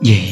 di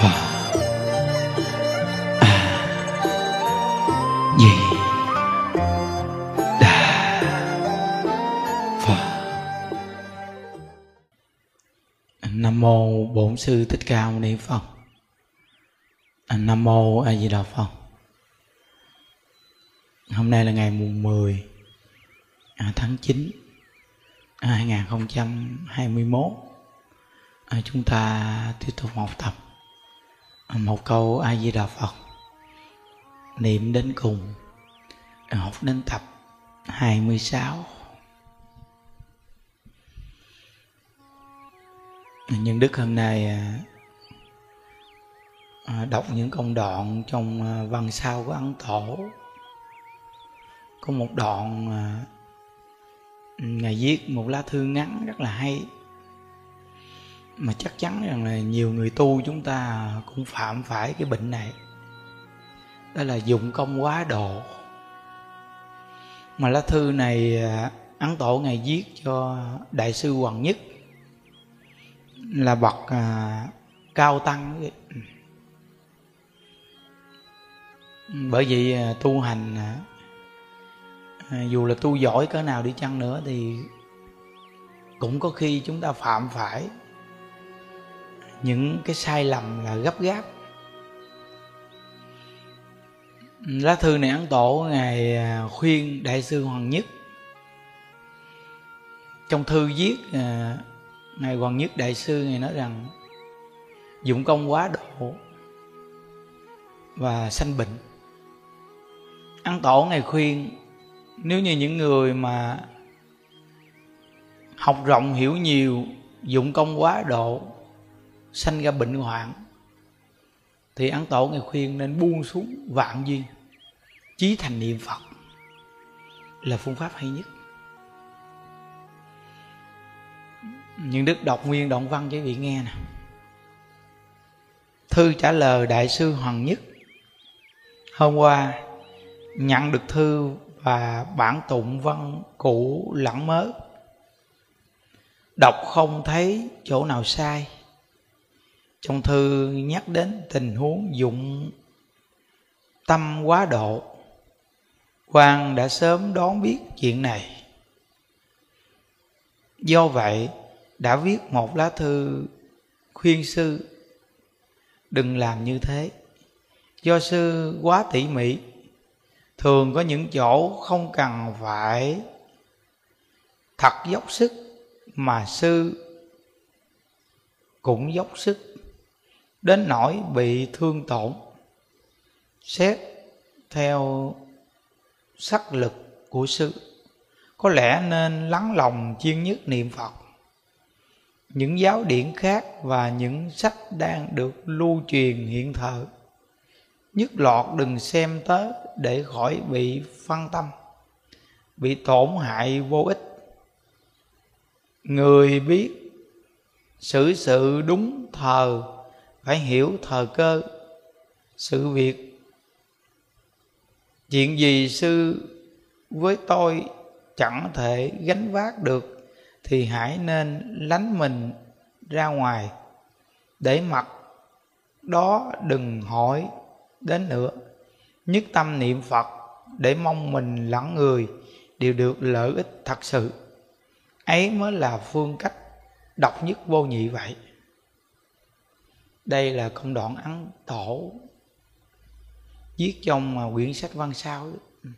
phật. A di đà phật. Nam mô bổn sư thích ca mâu ni phật. Nam mô a di đà phật. Hôm nay là ngày mùng 10 à, tháng 9 2021 à, à, chúng ta tiếp tục học tập một câu a di đà phật. Niệm đến cùng học đến tập 26 À, nhân đức hôm nay à, à, đọc những công đoạn trong à, văn sao của ấn tổ. Có một đoạn ngài viết một lá thư ngắn rất là hay mà chắc chắn rằng là nhiều người tu chúng ta cũng phạm phải cái bệnh này. Đó là dụng công quá độ. Mà lá thư này à, ấn tổ ngày viết cho đại sư hoàng nhất là bậc à, cao tăng bởi vì à, tu hành à, à, dù là tu giỏi cỡ nào đi chăng nữa thì cũng có khi chúng ta phạm phải những cái sai lầm là gấp gáp. Lá thư này ấn tổ ngài à, khuyên đại sư hoàng nhất. Trong thư viết à, ngài hoàng nhất đại sư, ngài nói rằng, dụng công quá độ và sanh bệnh. Ăn tổ ngài khuyên, nếu như những người mà học rộng hiểu nhiều, dụng công quá độ sanh ra bệnh hoạn, thì ấn tổ ngày khuyên nên buông xuống vạn duyên chí thành niệm phật là phương pháp hay nhất. Những đức đọc nguyên động văn cho quý vị nghe nè. Thư trả lời đại sư hoàng nhất, hôm qua nhận được thư và bản tụng văn cũ lẳng mớ. Đọc không thấy chỗ nào sai trong thư nhắc đến tình huống dụng tâm quá độ quan đã sớm đón biết chuyện này. Do vậy, đã viết một lá thư khuyên sư, đừng làm như thế. Do sư quá tỉ mỉ, thường có những chỗ không cần phải thật dốc sức mà sư cũng dốc sức đến nỗi bị thương tổn. Xét theo sắc lực của sư, có lẽ nên lắng lòng chuyên nhất niệm phật. Những giáo điển khác và những sách đang được lưu truyền hiện thờ, nhất lọt đừng xem tới để khỏi bị phân tâm, bị tổn hại vô ích. Người biết xử sự đúng thờ phải hiểu thời cơ, sự việc. Chuyện gì sư với tôi chẳng thể gánh vác được thì hãy nên lánh mình ra ngoài. Để mặt đó đừng hỏi đến nữa. Nhất tâm niệm phật để mong mình lẫn người, đều được lợi ích thật sự. Ấy mới là phương cách độc nhất vô nhị vậy đây là công đoạn ấn tổ viết trong mà quyển sách văn sao ừ.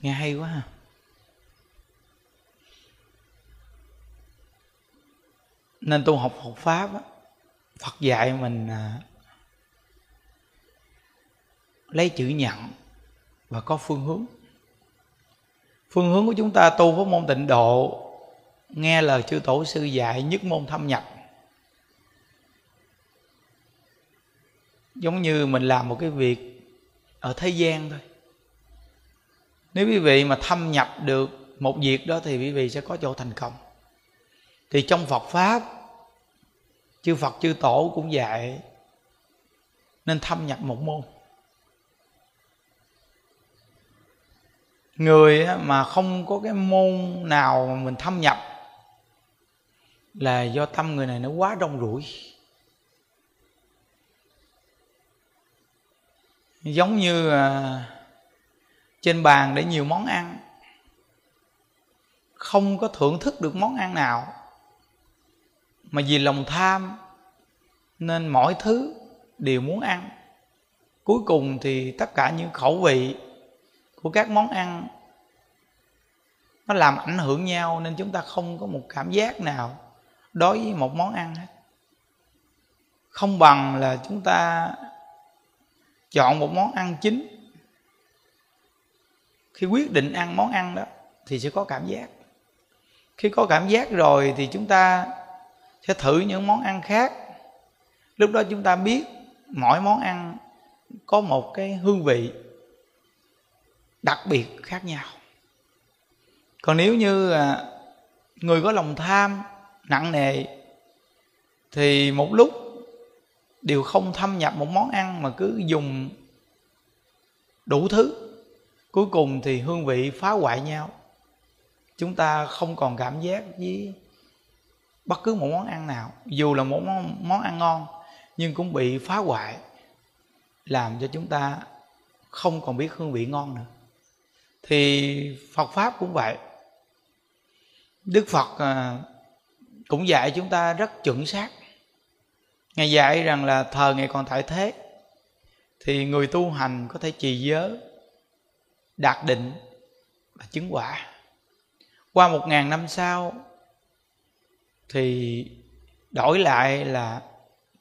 nghe hay quá ha. Nên tu học Phật pháp Phật dạy mình à, lấy chữ nhận và có phương hướng. Phương hướng của chúng ta tu pháp môn tịnh độ, nghe lời chư tổ sư dạy nhất môn thâm nhập. Giống như mình làm một cái việc ở thế gian thôi. Nếu quý vị mà thâm nhập được một việc đó thì quý vị sẽ có chỗ thành công. Thì trong phật pháp, chư phật, chư tổ cũng dạy nên thâm nhập một môn. Người mà không có cái môn nào mà mình thâm nhập là do tâm người này nó quá đông rủi. Giống như à, trên bàn để nhiều món ăn. Không có thưởng thức được món ăn nào. Mà vì lòng tham nên mọi thứ đều muốn ăn. Cuối cùng thì tất cả những khẩu vị của các món ăn nó làm ảnh hưởng nhau nên chúng ta không có một cảm giác nào đối với một món ăn hết. Không bằng là chúng ta chọn một món ăn chính. Khi quyết định ăn món ăn đó, thì sẽ có cảm giác. Khi có cảm giác rồi thì chúng ta sẽ thử những món ăn khác. Lúc đó chúng ta biết mỗi món ăn có một cái hương vị đặc biệt khác nhau. Còn nếu như à, người có lòng tham nặng nề, thì một lúc đều không thâm nhập một món ăn mà cứ dùng đủ thứ. Cuối cùng thì hương vị phá hoại nhau. Chúng ta không còn cảm giác với bất cứ một món ăn nào. Dù là một món, món ăn ngon nhưng cũng bị phá hoại làm cho chúng ta không còn biết hương vị ngon nữa. Thì phật pháp cũng vậy. Đức phật à, cũng dạy chúng ta rất chuẩn xác ngài dạy rằng là thờ ngày còn tại thế, thì người tu hành có thể trì giới, đạt định và chứng quả. Qua một ngàn năm sau, thì đổi lại là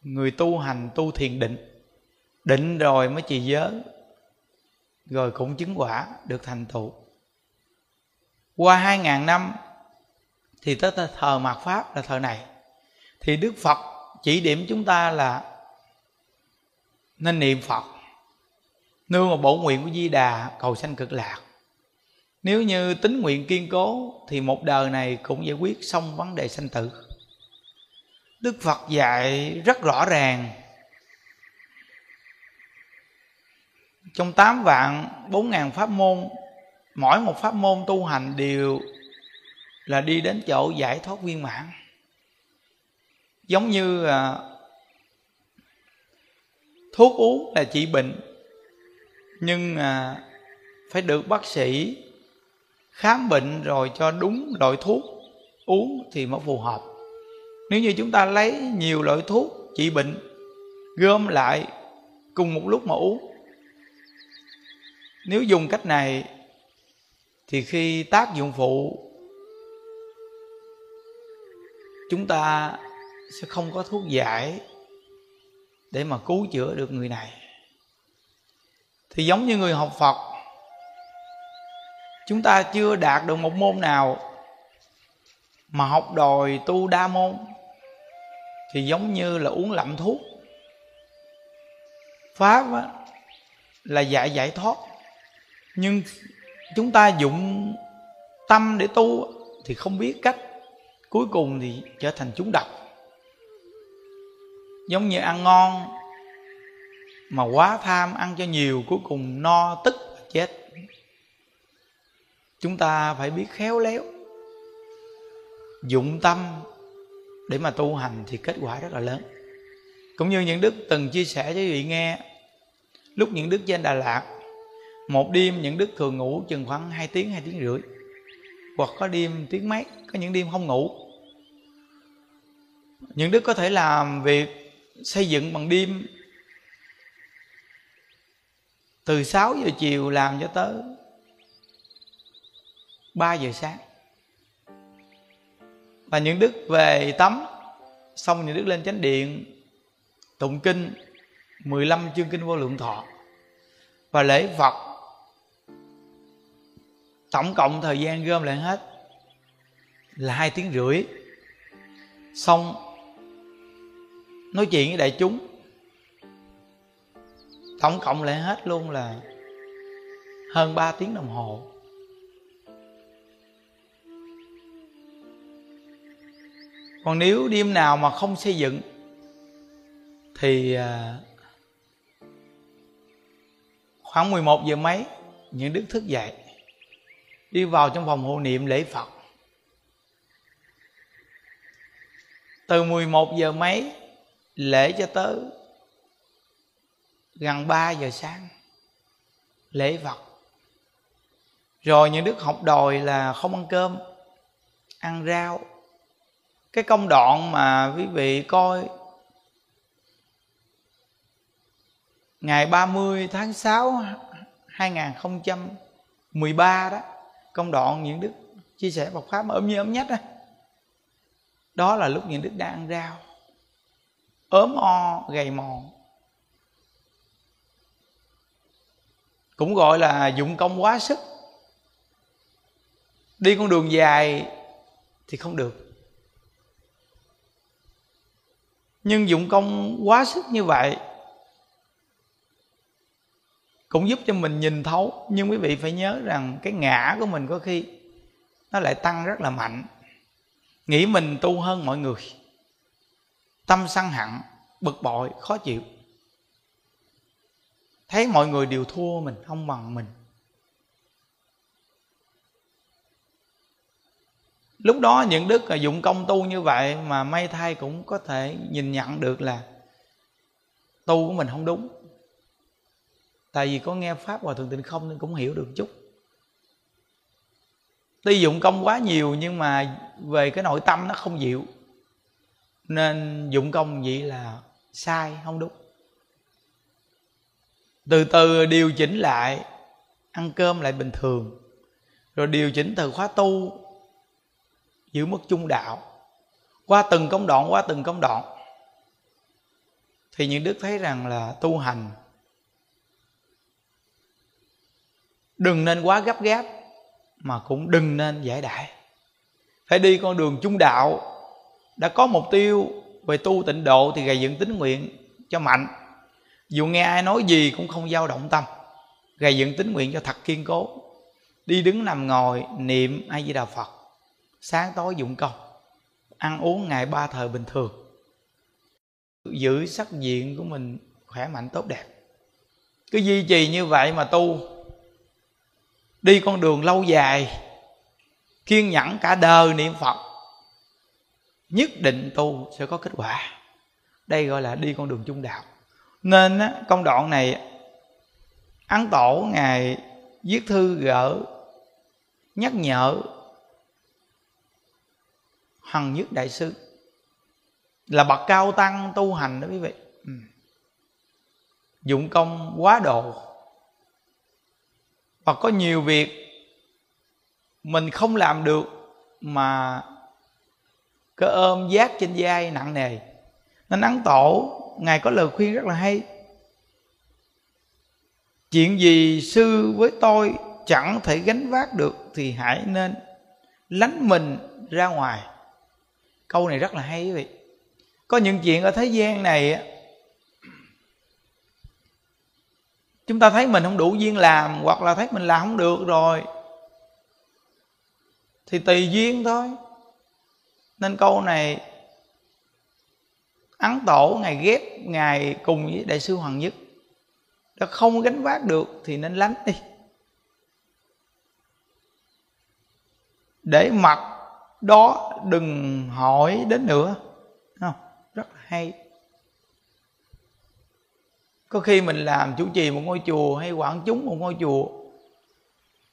người tu hành tu thiền định định rồi mới trì giới, rồi cũng chứng quả được thành tựu. Qua hai ngàn năm, thì tới thờ mạt pháp là thờ này. Thì đức phật chỉ điểm chúng ta là nên niệm phật. Nương vào bổ nguyện của di đà, cầu sanh cực lạc. Nếu như tính nguyện kiên cố, thì một đời này cũng giải quyết xong vấn đề sanh tử. Đức phật dạy rất rõ ràng. Trong tám vạn bốn ngàn pháp môn, mỗi một pháp môn tu hành đều là đi đến chỗ giải thoát viên mãn giống như à, thuốc uống là trị bệnh nhưng à, phải được bác sĩ khám bệnh rồi cho đúng loại thuốc uống thì mới phù hợp. Nếu như chúng ta lấy nhiều loại thuốc trị bệnh gom lại cùng một lúc mà uống. Nếu dùng cách này thì khi tác dụng phụ chúng ta sẽ không có thuốc giải để mà cứu chữa được người này. Thì giống như người học phật chúng ta chưa đạt được một môn nào mà học đòi tu đa môn thì giống như là uống lậm thuốc. Pháp á, là dạy giải thoát. Nhưng chúng ta dụng tâm để tu thì không biết cách cuối cùng thì trở thành chúng độc giống như ăn ngon mà quá tham ăn cho nhiều, cuối cùng no tức chết. Chúng ta phải biết khéo léo, dụng tâm để mà tu hành thì kết quả rất là lớn. Cũng như những đức từng chia sẻ với quý vị nghe, lúc những đức trên đà lạt, một đêm những đức thường ngủ chừng khoảng 2 tiếng 2 tiếng rưỡi, hoặc có đêm tiếng mấy có những đêm không ngủ. Những đức có thể làm việc xây dựng bằng đêm. Từ 6 giờ chiều làm cho tới 3 giờ sáng. Và những đức về tắm, xong những đức lên chánh điện, tụng kinh 15 chương kinh vô lượng thọ. Và lễ Phật, tổng cộng thời gian gom lại hết là hai tiếng rưỡi. Xong nói chuyện với đại chúng. Tổng cộng lại hết luôn là hơn 3 tiếng đồng hồ. Còn nếu đêm nào mà không xây dựng, thì à, khoảng 11 giờ mấy, những đức thức dậy, đi vào trong phòng hộ niệm lễ Phật. Từ 11 giờ mấy lễ cho tới gần 3 giờ sáng, lễ Phật rồi những đức học đòi là không ăn cơm, ăn rau. Cái công đoạn mà quý vị coi, ngày 30 tháng 6 2013 đó, công đoạn những đức chia sẻ Phật pháp mà ốm như ốm nhất đó đó là lúc những đức đang ăn rau ốm o, gầy mòn cũng gọi là dụng công quá sức. Đi con đường dài thì không được. Nhưng dụng công quá sức như vậy cũng giúp cho mình nhìn thấu. Nhưng quý vị phải nhớ rằng cái ngã của mình có khi nó lại tăng rất là mạnh. Nghĩ mình tu hơn mọi người tâm sân hận, bực bội, khó chịu. Thấy mọi người đều thua mình, không bằng mình. Lúc đó những đức dụng công tu như vậy mà may thay cũng có thể nhìn nhận được là tu của mình không đúng. Tại vì có nghe pháp hòa thượng tịnh không nên cũng hiểu được chút. Tuy dụng công quá nhiều nhưng mà về cái nội tâm nó không dịu nên dụng công vậy là sai, không đúng. Từ từ điều chỉnh lại, ăn cơm lại bình thường. Rồi điều chỉnh từ khóa tu, giữ mức trung đạo. Qua từng công đoạn, qua từng công đoạn, thì những đức thấy rằng là tu hành đừng nên quá gấp gáp, mà cũng đừng nên giải đại. Phải đi con đường trung đạo đã có mục tiêu về tu tịnh độ thì gầy dựng tính nguyện cho mạnh. Dù nghe ai nói gì cũng không dao động tâm. Gầy dựng tính nguyện cho thật kiên cố. Đi đứng nằm ngồi, niệm a di đà phật. Sáng tối dụng công. Ăn uống ngày ba thời bình thường. Giữ sắc diện của mình khỏe mạnh tốt đẹp. Cứ duy trì như vậy mà tu. Đi con đường lâu dài. Kiên nhẫn cả đời niệm phật nhất định tu sẽ có kết quả. Đây gọi là đi con đường trung đạo. Nên á, công đoạn này ấn tổ ngài viết thư gỡ nhắc nhở hằng nhất đại sư. Là bậc cao tăng tu hành đó quý vị. Ừ. dụng công quá độ. Và có nhiều việc mình không làm được mà cái ôm giác trên vai nặng nề. Nên ấn tổ. Ngài có lời khuyên rất là hay. Chuyện gì sư với tôi chẳng thể gánh vác được thì hãy nên lánh mình ra ngoài. Câu này rất là hay quý vị. Có những chuyện ở thế gian này chúng ta thấy mình không đủ duyên làm hoặc là thấy mình làm không được rồi, thì tùy duyên thôi nên câu này ấn tổ ngài ghép ngài cùng với đại sư hoàng nhất. Đã không gánh vác được thì nên lánh đi. Để mặt đó, đừng hỏi đến nữa. Không? Rất hay. Có khi mình làm chủ trì một ngôi chùa hay quản chúng một ngôi chùa,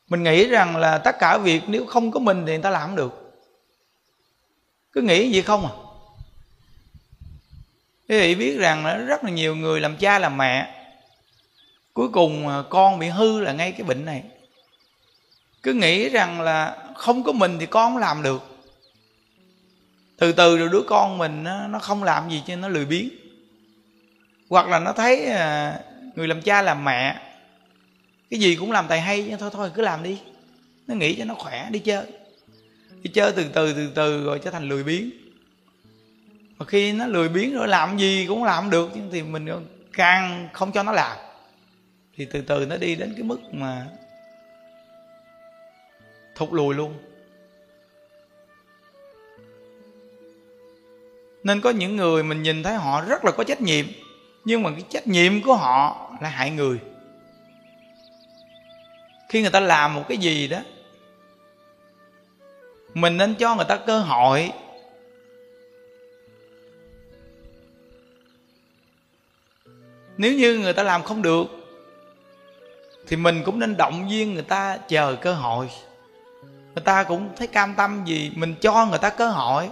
mình nghĩ rằng là tất cả việc nếu không có mình thì người ta làm không được cứ nghĩ gì không à? Quý vị biết rằng là rất là nhiều người làm cha làm mẹ. Cuối cùng con bị hư là ngay cái bệnh này. Cứ nghĩ rằng là không có mình thì con không làm được. Từ từ rồi đứa con mình nó nó không làm gì cho nó lười biếng. Hoặc là nó thấy à, người làm cha làm mẹ, cái gì cũng làm tài hay, thôi thôi, cứ làm đi. Nó nghĩ cho nó khỏe, đi chơi đi chơi từ từ từ từ rồi trở thành lười biếng. Mà khi nó lười biếng rồi làm gì cũng làm được thì mình càng không cho nó làm. Thì từ từ nó đi đến cái mức mà thụt lùi luôn. Nên có những người mình nhìn thấy họ rất là có trách nhiệm, nhưng mà cái trách nhiệm của họ là hại người. Khi người ta làm một cái gì đó mình nên cho người ta cơ hội. Nếu như người ta làm không được, thì mình cũng nên động viên người ta chờ cơ hội. Người ta cũng thấy cam tâm gì mình cho người ta cơ hội.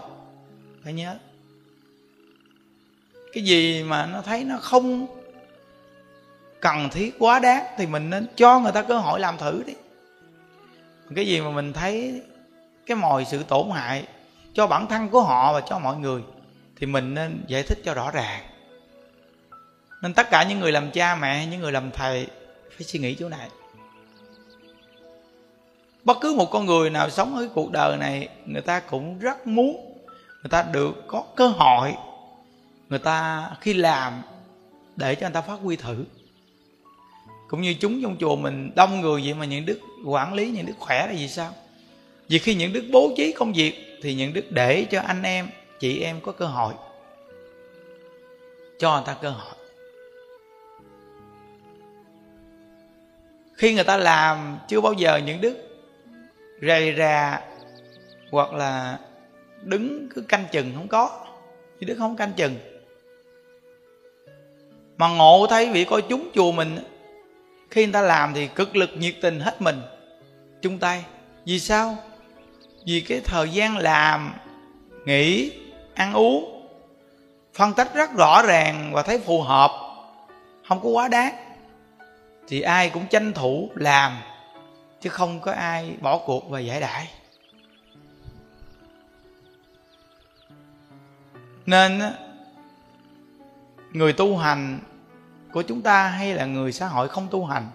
Phải nhớ. Cái gì mà nó thấy nó không cần thiết quá đáng thì mình nên cho người ta cơ hội làm thử đi. Cái gì mà mình thấy cái mồi sự tổn hại cho bản thân của họ và cho mọi người, thì mình nên giải thích cho rõ ràng. Nên tất cả những người làm cha mẹ những người làm thầy phải suy nghĩ chỗ này. Bất cứ một con người nào sống ở cuộc đời này, người ta cũng rất muốn người ta được có cơ hội người ta khi làm để cho người ta phát huy thử. Cũng như chúng trong chùa mình, đông người vậy mà những đức quản lý, những đức khỏe là gì sao? Vì khi những đức bố trí công việc, thì những đức để cho anh em, chị em có cơ hội. Cho người ta cơ hội. Khi người ta làm chưa bao giờ những đức rầy rà hoặc là đứng cứ canh chừng không có những đức không canh chừng. Mà ngộ thấy vị coi chúng chùa mình, khi người ta làm thì cực lực nhiệt tình hết mình, chung tay. Vì sao? Vì cái thời gian làm, nghỉ, ăn uống, phân tích rất rõ ràng và thấy phù hợp, không có quá đáng, thì ai cũng tranh thủ làm, chứ không có ai bỏ cuộc và giải đãi. Nên người tu hành của chúng ta hay là người xã hội không tu hành,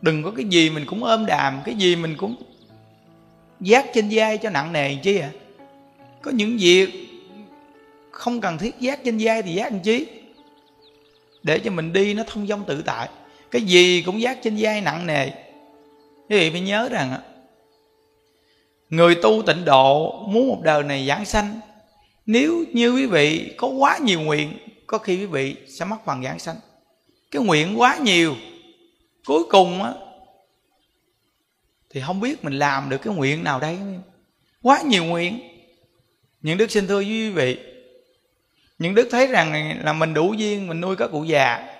đừng có cái gì mình cũng ôm đàm, cái gì mình cũng giác trên vai cho nặng nề chi à? Có những việc không cần thiết giác trên vai thì giác làm chi? Để cho mình đi nó thông dong tự tại. Cái gì cũng giác trên vai nặng nề. Quý vị phải nhớ rằng người tu tịnh độ muốn một đời này giảng sanh, nếu như quý vị có quá nhiều nguyện, có khi quý vị sẽ mất phần giảng sanh. Cái nguyện quá nhiều, cuối cùng á thì không biết mình làm được cái nguyện nào đây. Quá nhiều nguyện. Những đức xin thưa với quý vị. Những đức thấy rằng là mình đủ duyên, mình nuôi các cụ già,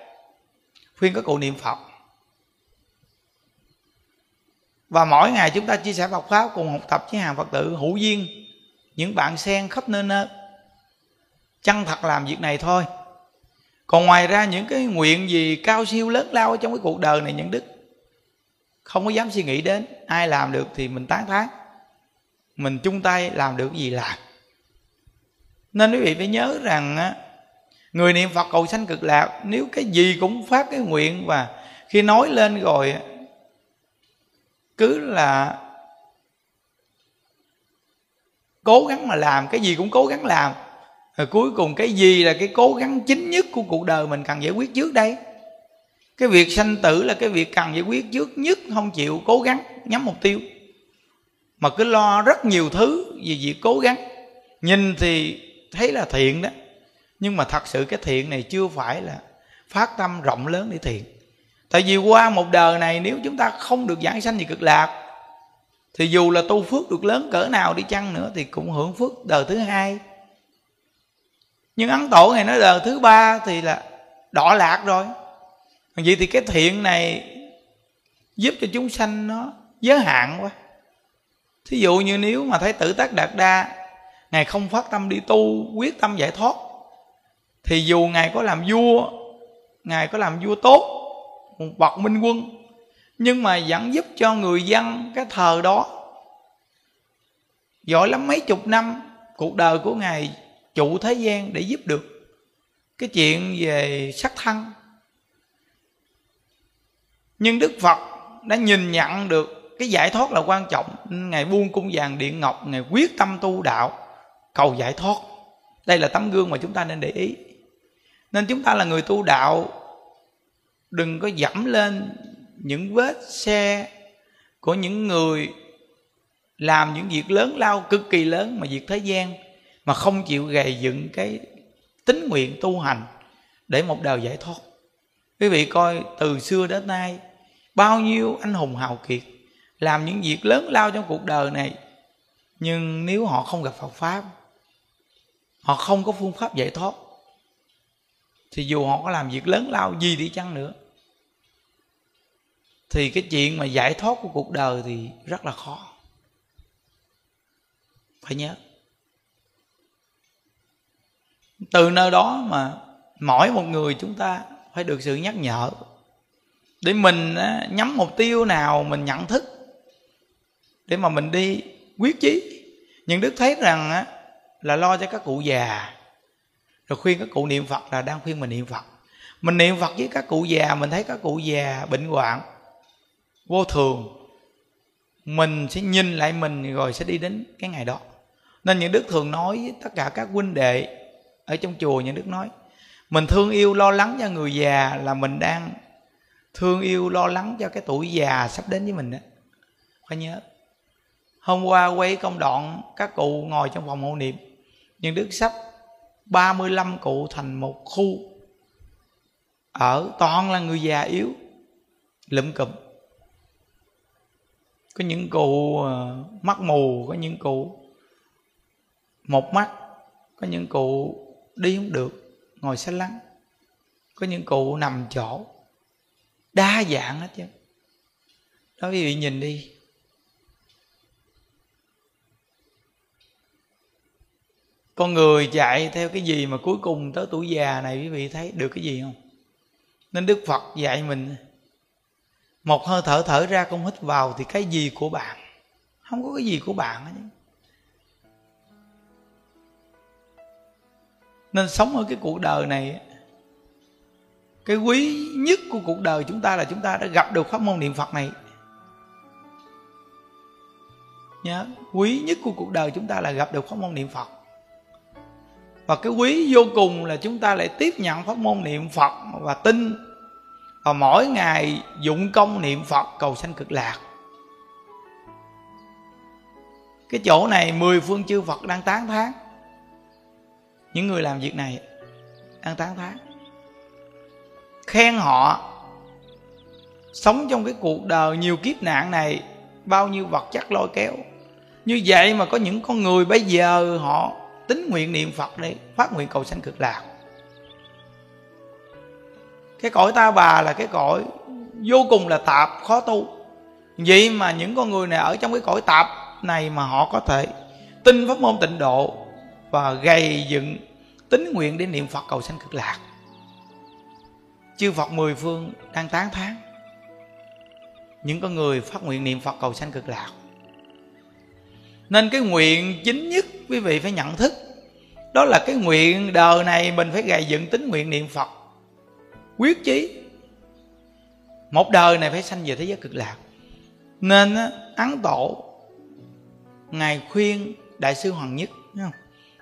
khuyên các cụ niệm phật. Và mỗi ngày chúng ta chia sẻ Phật pháp cùng học tập với hàng Phật tử hữu duyên, những bạn sen khắp nơi nơi. Chân thật làm việc này thôi. Còn ngoài ra những cái nguyện gì cao siêu lớn lao trong cái cuộc đời này, những đức không có dám suy nghĩ đến ai làm được thì mình tán thán. Mình chung tay làm được gì làm. Nên quý vị phải nhớ rằng người niệm phật cầu sanh cực lạc, nếu cái gì cũng phát cái nguyện và khi nói lên rồi cứ là cố gắng mà làm, cái gì cũng cố gắng làm, rồi cuối cùng cái gì là cái cố gắng chính nhất của cuộc đời mình cần giải quyết trước đây? Cái việc sanh tử là cái việc cần giải quyết trước nhất, không chịu cố gắng, nhắm mục tiêu. Mà cứ lo rất nhiều thứ vì việc cố gắng. Nhìn thì thấy là thiện đó. Nhưng mà thật sự cái thiện này chưa phải là phát tâm rộng lớn để thiện. Tại vì qua một đời này, nếu chúng ta không được giảng sanh gì cực lạc, thì dù là tu phước được lớn cỡ nào đi chăng nữa thì cũng hưởng phước đời thứ hai. Nhưng ấn tổ này nói đời thứ ba thì là đọa lạc rồi vậy thì cái thiện này giúp cho chúng sanh nó giới hạn quá. Thí dụ như nếu mà thấy tử tác đạt đa ngài không phát tâm đi tu, quyết tâm giải thoát, thì dù ngài có làm vua, ngài có làm vua tốt, một bậc minh quân, nhưng mà vẫn giúp cho người dân cái thờ đó giỏi lắm mấy chục năm, cuộc đời của ngài trụ thế gian để giúp được. Cái chuyện về sắc thân nhưng đức phật đã nhìn nhận được cái giải thoát là quan trọng. Ngài buông cung vàng điện ngọc, ngài quyết tâm tu đạo, cầu giải thoát. Đây là tấm gương mà chúng ta nên để ý. Nên chúng ta là người tu đạo, đừng có dẫm lên những vết xe của những người làm những việc lớn lao cực kỳ lớn mà việc thế gian, mà không chịu gầy dựng cái tính nguyện tu hành để một đời giải thoát. Quý vị coi từ xưa đến nay bao nhiêu anh hùng hào kiệt làm những việc lớn lao trong cuộc đời này, nhưng nếu họ không gặp Phật pháp, họ không có phương pháp giải thoát, thì dù họ có làm việc lớn lao gì đi chăng nữa, thì cái chuyện mà giải thoát của cuộc đời thì rất là khó. Phải nhớ, từ nơi đó mà mỗi một người chúng ta phải được sự nhắc nhở để mình nhắm mục tiêu nào mình nhận thức. Để mà mình đi quyết chí. Nhưng đức thấy rằng là lo cho các cụ già. Rồi khuyên các cụ niệm phật là đang khuyên mình niệm phật. Mình niệm phật với các cụ già, mình thấy các cụ già bệnh hoạn, vô thường, mình sẽ nhìn lại mình rồi sẽ đi đến cái ngày đó. Nên những đức thường nói với tất cả các huynh đệ ở trong chùa, những đức nói, mình thương yêu, lo lắng cho người già là mình đang thương yêu, lo lắng cho cái tuổi già sắp đến với mình đó phải nhớ, hôm qua quay công đoạn, các cụ ngồi trong phòng hộ niệm, nhưng đức sắp 35 cụ thành một khu. Ở, toàn là người già yếu, lụm cụm. Có những cụ ờ, mắt mù, có những cụ một mắt, có những cụ đi không được, ngồi xe lăn có những cụ nằm chỗ đa dạng hết chứ. Đó quý vị nhìn đi. Con người chạy theo cái gì mà cuối cùng tới tuổi già này quý vị thấy được cái gì không? Nên đức phật dạy mình, một hơi thở thở ra không hít vào thì cái gì của bạn? Không có cái gì của bạn hết nên sống ở cái cuộc đời này cái quý nhất của cuộc đời chúng ta là chúng ta đã gặp được pháp môn niệm phật này. Nhớ, quý nhất của cuộc đời chúng ta là gặp được pháp môn niệm phật. Và cái quý vô cùng là chúng ta lại tiếp nhận pháp môn niệm phật và tin và mỗi ngày dụng công niệm phật cầu sanh cực lạc. Cái chỗ này mười phương chư phật đang tán thán. Những người làm việc này đang tán thán khen họ. Sống trong cái cuộc đời nhiều kiếp nạn này, bao nhiêu vật chất lôi kéo. Như vậy mà có những con người bây giờ họ tính nguyện niệm phật đi, phát nguyện cầu sanh cực lạc. Cái cõi ta bà là cái cõi vô cùng là tạp, khó tu. Vậy mà những con người này ở trong cái cõi tạp này mà họ có thể tin pháp môn tịnh độ và gầy dựng tính nguyện để niệm phật cầu sanh cực lạc chư phật mười phương đang tán thán. Những con người phát nguyện niệm phật cầu sanh cực lạc. Nên cái nguyện chính nhất quý vị phải nhận thức, đó là cái nguyện đời này mình phải gầy dựng tính nguyện niệm phật. Quyết chí. Một đời này phải sanh về thế giới cực lạc. Nên ấn tổ, ngài khuyên đại sư hoàng nhất không?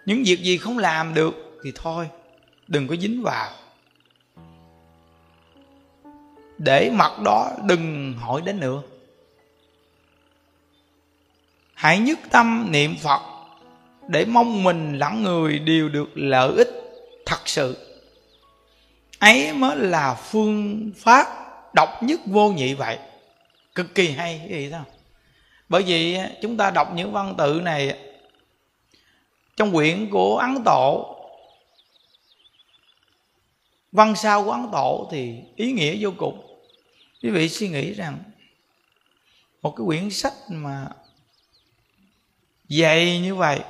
những việc gì không làm được thì thôi, đừng có dính vào để mặt đó đừng hỏi đến nữa. Hãy nhất tâm niệm phật để mong mình lẫn người đều được lợi ích thật sự. Ấy mới là phương pháp độc nhất vô nhị vậy. Cực kỳ hay cái gì sao? Bởi vì chúng ta đọc những văn tự này, trong quyển của ấn tổ văn sao của ấn tổ thì ý nghĩa vô cùng quý vị suy nghĩ rằng một cái quyển sách mà dày như vậy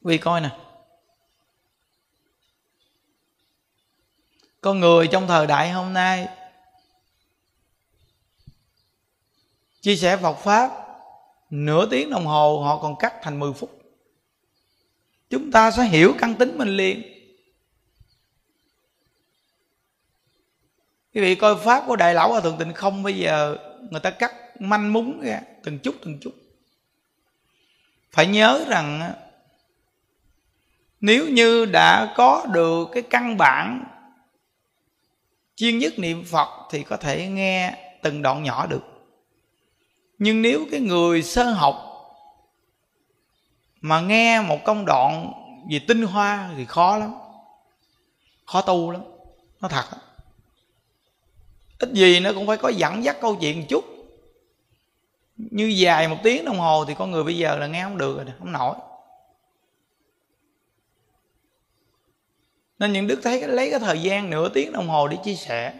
vì coi nè. Con người trong thời đại hôm nay chia sẻ Phật pháp, nửa tiếng đồng hồ họ còn cắt thành 10 phút. Chúng ta sẽ hiểu căn tính mình liền. Quý vị coi pháp của đại lão hòa thượng tịnh không, bây giờ người ta cắt manh múng ra, từng chút từng chút. Phải nhớ rằng nếu như đã có được cái căn bản chuyên nhất niệm phật thì có thể nghe từng đoạn nhỏ được. Nhưng nếu cái người sơ học mà nghe một công đoạn về tinh hoa thì khó lắm, khó tu lắm, nó thật ít gì nó cũng phải có dẫn dắt câu chuyện một chút. Như dài một tiếng đồng hồ thì con người bây giờ là nghe không được rồi không nổi. Nên những đức thấy lấy cái thời gian nửa tiếng đồng hồ để chia sẻ.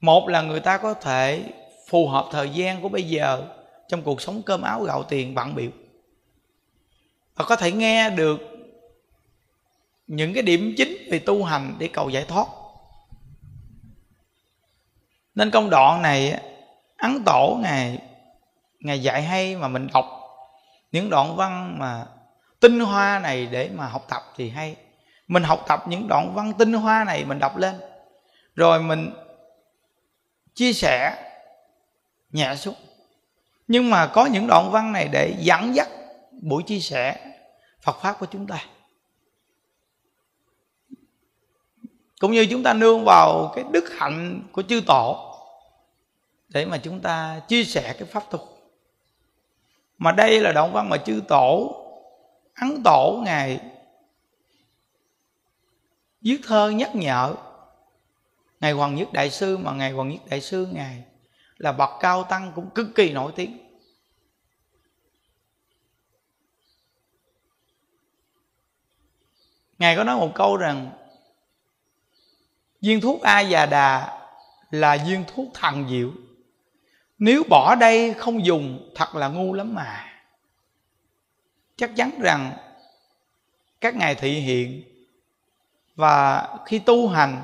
Một là người ta có thể phù hợp thời gian của bây giờ trong cuộc sống cơm áo gạo tiền bận biểu. Và có thể nghe được những cái điểm chính về tu hành để cầu giải thoát nên công đoạn này ấn tổ ngài ngài dạy hay mà mình đọc những đoạn văn mà tinh hoa này để mà học tập thì hay. Mình học tập những đoạn văn tinh hoa này mình đọc lên. Rồi mình chia sẻ, nhẹ xuống. Nhưng mà có những đoạn văn này để dẫn dắt buổi chia sẻ Phật pháp của chúng ta. Cũng như chúng ta nương vào cái đức hạnh của chư tổ để mà chúng ta chia sẻ cái pháp thuật. Mà đây là đoạn văn mà chư tổ, ấn tổ ngài viết thơ nhắc nhở. Ngài hoàng nhất đại sư, mà ngài hoàng nhất đại sư ngài là bậc cao tăng cũng cực kỳ nổi tiếng. Ngài có nói một câu rằng viên thuốc a già đà là viên thuốc thần diệu. Nếu bỏ đây không dùng, thật là ngu lắm mà. Chắc chắn rằng các ngài thị hiện và khi tu hành,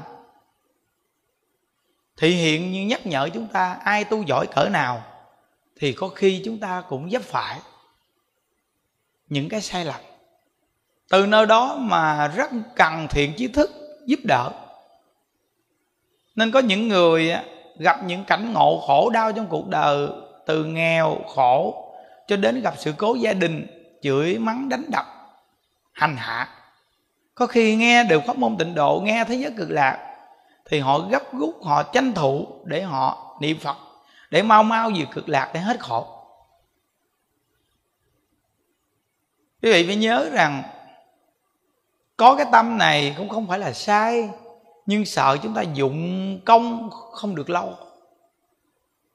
thị hiện như nhắc nhở chúng ta ai tu giỏi cỡ nào, thì có khi chúng ta cũng dấp phải những cái sai lầm. Từ nơi đó mà rất cần thiện trí thức giúp đỡ nên có những người gặp những cảnh ngộ khổ, đau trong cuộc đời, từ nghèo, khổ, cho đến gặp sự cố gia đình, chửi, mắng, đánh đập, hành hạ. Có khi nghe được pháp môn tịnh độ, nghe thế giới cực lạc, thì họ gấp rút, họ tranh thủ để họ niệm phật, để mau mau về cực lạc, để hết khổ. Quý vị phải nhớ rằng, có cái tâm này cũng không phải là sai nhưng sợ chúng ta dụng công không được lâu,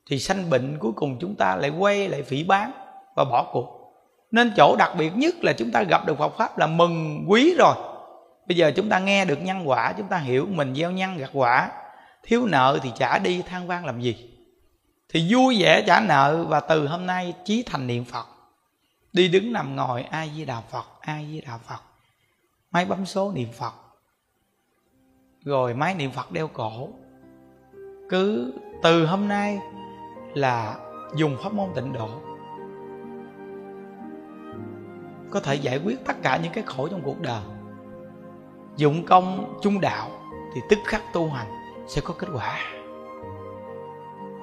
thì sanh bệnh cuối cùng chúng ta lại quay lại phỉ bán và bỏ cuộc. Nên chỗ đặc biệt nhất là chúng ta gặp được Phật pháp là mừng quý rồi. Bây giờ chúng ta nghe được nhân quả, chúng ta hiểu mình gieo nhân gặt quả. Thiếu nợ thì trả đi than vang làm gì. Thì vui vẻ trả nợ và từ hôm nay chí thành niệm phật. Đi đứng nằm ngồi ai di đà phật ai di đà phật. Máy bấm số niệm phật rồi máy niệm phật đeo cổ. Cứ từ hôm nay là dùng pháp môn tịnh độ. Có thể giải quyết tất cả những cái khổ trong cuộc đời. Dụng công trung đạo thì tức khắc tu hành sẽ có kết quả.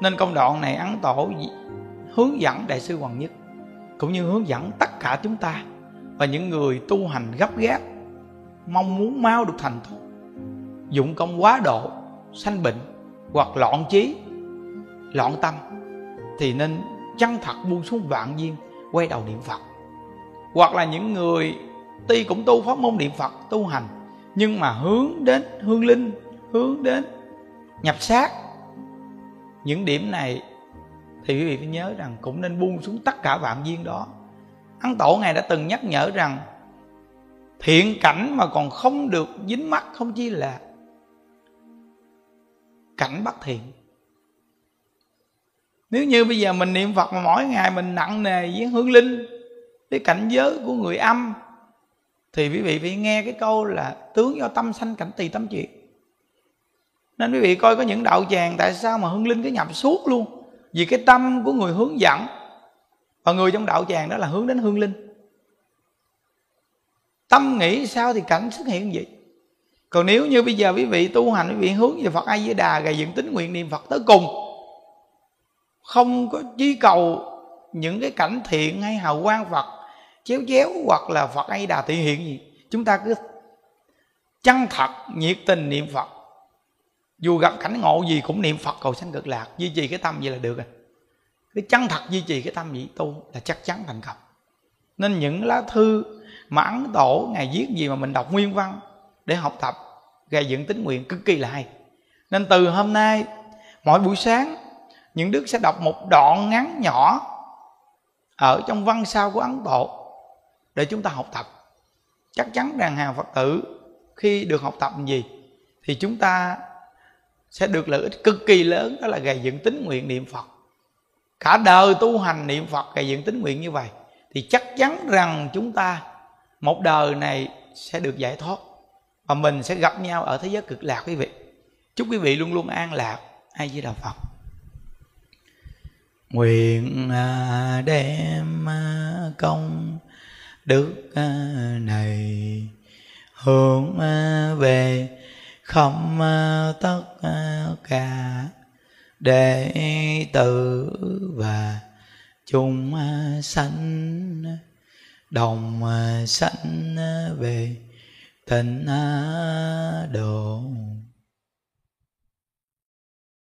Nên công đoạn này ấn tổ hướng dẫn đại sư hoàng nhất, cũng như hướng dẫn tất cả chúng ta và những người tu hành gấp gáp, mong muốn mau được thành thục dụng công quá độ, sanh bệnh hoặc loạn trí, loạn tâm, thì nên chân thật buông xuống vạn duyên quay đầu niệm phật. Hoặc là những người tuy cũng tu pháp môn niệm phật, tu hành, nhưng mà hướng đến hương linh, hướng đến nhập sát, những điểm này thì quý vị phải nhớ rằng cũng nên buông xuống tất cả vạn duyên đó. Ăn tổ ngài đã từng nhắc nhở rằng, thiện cảnh mà còn không được dính mắt, không chỉ là cảnh bất thiện. Nếu như bây giờ mình niệm phật mà mỗi ngày mình nặng nề với hương linh cái cảnh giới của người âm, thì quý vị phải nghe cái câu là tướng do tâm sanh cảnh tỳ tâm chuyện nên quý vị coi có những đạo tràng tại sao mà hương linh cứ nhập suốt luôn? Vì cái tâm của người hướng dẫn. Và người trong đạo tràng đó là hướng đến hương linh. Tâm nghĩ sao thì cảnh xuất hiện vậy? Còn nếu như bây giờ quý vị tu hành, quý vị hướng về phật a di đà gầy dựng tính nguyện niệm phật tới cùng, không có chí cầu những cái cảnh thiện hay hào quang phật, chéo chéo hoặc là phật a di đà thị hiện gì, chúng ta cứ chân thật, nhiệt tình niệm phật. Dù gặp cảnh ngộ gì cũng niệm phật cầu sanh cực lạc, duy trì cái tâm vậy là được rồi. Cái chân thật duy trì cái tâm vậy tu là chắc chắn thành công. Nên những lá thư mà ấn tổ, ngày viết gì mà mình đọc nguyên văn để học tập, gây dựng tính nguyện cực kỳ là hay. Nên từ hôm nay, mỗi buổi sáng, những đức sẽ đọc một đoạn ngắn nhỏ ở trong văn sao của ấn độ để chúng ta học tập. Chắc chắn rằng hàng phật tử khi được học tập gì thì chúng ta sẽ được lợi ích cực kỳ lớn, đó là gây dựng tính nguyện niệm phật. Cả đời tu hành niệm phật gây dựng tính nguyện như vậy thì chắc chắn rằng chúng ta một đời này sẽ được giải thoát và mình sẽ gặp nhau ở thế giới cực lạc quý vị. Chúc quý vị luôn luôn an lạc. Ai với đạo phật? Nguyện à, đem à, công đức à, này hướng về không tất cả đệ tử và chúng sanh, đồng sanh về tịnh đồ